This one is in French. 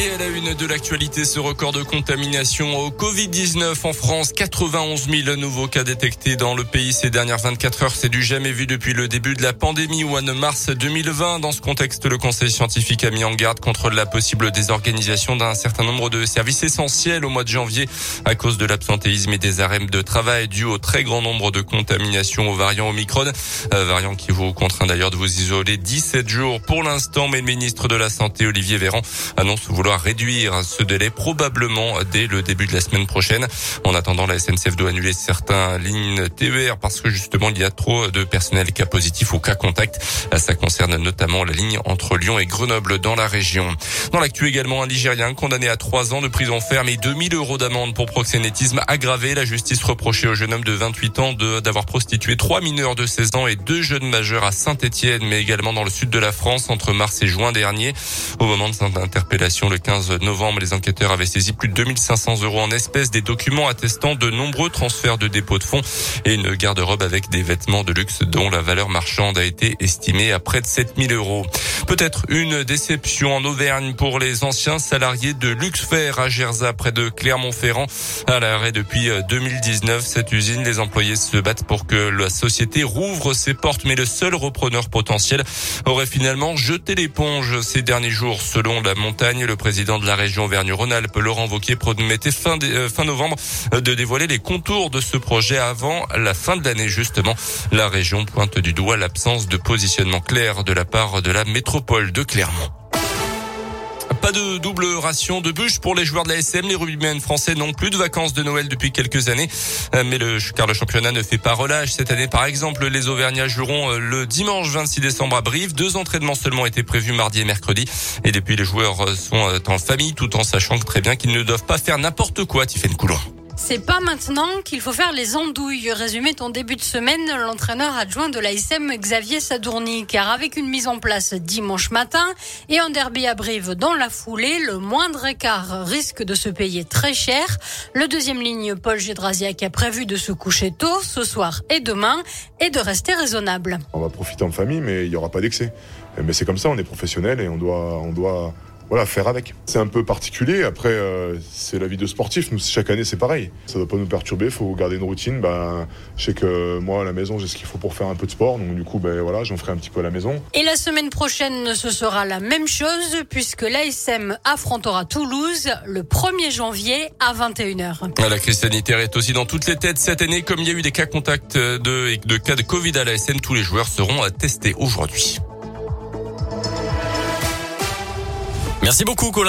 Et à la une de l'actualité, ce record de contamination au Covid-19 en France. 91 000 nouveaux cas détectés dans le pays ces dernières 24 heures. C'est du jamais vu depuis le début de la pandémie ou en mars 2020. Dans ce contexte, le Conseil scientifique a mis en garde contre la possible désorganisation d'un certain nombre de services essentiels au mois de janvier à cause de l'absentéisme et des arrêts de travail dus au très grand nombre de contaminations au variant Omicron. Euh, variant qui vous contraint d'ailleurs de vous isoler 17 jours pour l'instant. Mais le ministre de la Santé, Olivier Véran, annonce vouloir réduire ce délai probablement dès le début de la semaine prochaine. En attendant, la SNCF doit annuler certaines lignes TER parce que justement il y a trop de personnel cas positif ou cas contact. Ça concerne notamment la ligne entre Lyon et Grenoble dans la région. Dans l'actu également, un Nigérien condamné à trois ans de prison ferme et 2000 euros d'amende pour proxénétisme aggravé. La justice reprochait au jeune homme de 28 ans d'avoir prostitué trois mineurs de 16 ans et deux jeunes majeurs à Saint-Etienne, mais également dans le sud de la France entre mars et juin dernier. Au moment de cette interpellation, le 15 novembre, les enquêteurs avaient saisi plus de 2500 euros en espèces, des documents attestant de nombreux transferts de dépôts de fonds et une garde-robe avec des vêtements de luxe dont la valeur marchande a été estimée à près de 7000 euros. Peut-être une déception en Auvergne pour les anciens salariés de Luxfer à Gerza, près de Clermont-Ferrand. À l'arrêt depuis 2019, cette usine, les employés se battent pour que la société rouvre ses portes, mais le seul repreneur potentiel aurait finalement jeté l'éponge ces derniers jours. Selon la montagne, le président de la région Auvergne-Rhône-Alpes, Laurent Wauquiez, promettait fin, euh, fin novembre euh, de dévoiler les contours de ce projet avant la fin de l'année, justement. La région pointe du doigt l'absence de positionnement clair de la part de la métropole de Clermont. Pas de double ration de bûches pour les joueurs de la SM. Les rugbymen français n'ont plus de vacances de Noël depuis quelques années. Euh, mais le, car le championnat ne fait pas relâche. Cette année, par exemple, les Auvergnats joueront euh, le dimanche 26 décembre à Brive. Deux entraînements seulement étaient prévus mardi et mercredi. Et depuis, les joueurs euh, sont en famille tout en sachant très bien qu'ils ne doivent pas faire n'importe quoi, Tiffaine Coulon. C'est pas maintenant qu'il faut faire les andouilles. Résumé ton début de semaine, l'entraîneur adjoint de l'ASM Xavier Sadourny, car avec une mise en place dimanche matin et un derby à Brive dans la foulée, le moindre écart risque de se payer très cher. Le deuxième ligne, Paul Gédrasiak, a prévu de se coucher tôt ce soir et demain et de rester raisonnable. On va profiter en famille, mais il n'y aura pas d'excès. Mais c'est comme ça, on est professionnel et on doit, on doit voilà, faire avec. C'est un peu particulier. Après, euh, c'est la vie de sportif. Nous, chaque année, c'est pareil. Ça ne doit pas nous perturber. Il faut garder une routine. Ben, je sais que moi, à la maison, j'ai ce qu'il faut pour faire un peu de sport. Donc, du coup, ben, voilà, j'en ferai un petit peu à la maison. Et la semaine prochaine, ce sera la même chose puisque l'ASM affrontera Toulouse le 1er janvier à 21h. La crise sanitaire est aussi dans toutes les têtes cette année. Comme il y a eu des cas contacts de, de cas de Covid à l'ASM, tous les joueurs seront testés aujourd'hui. Merci beaucoup Colin.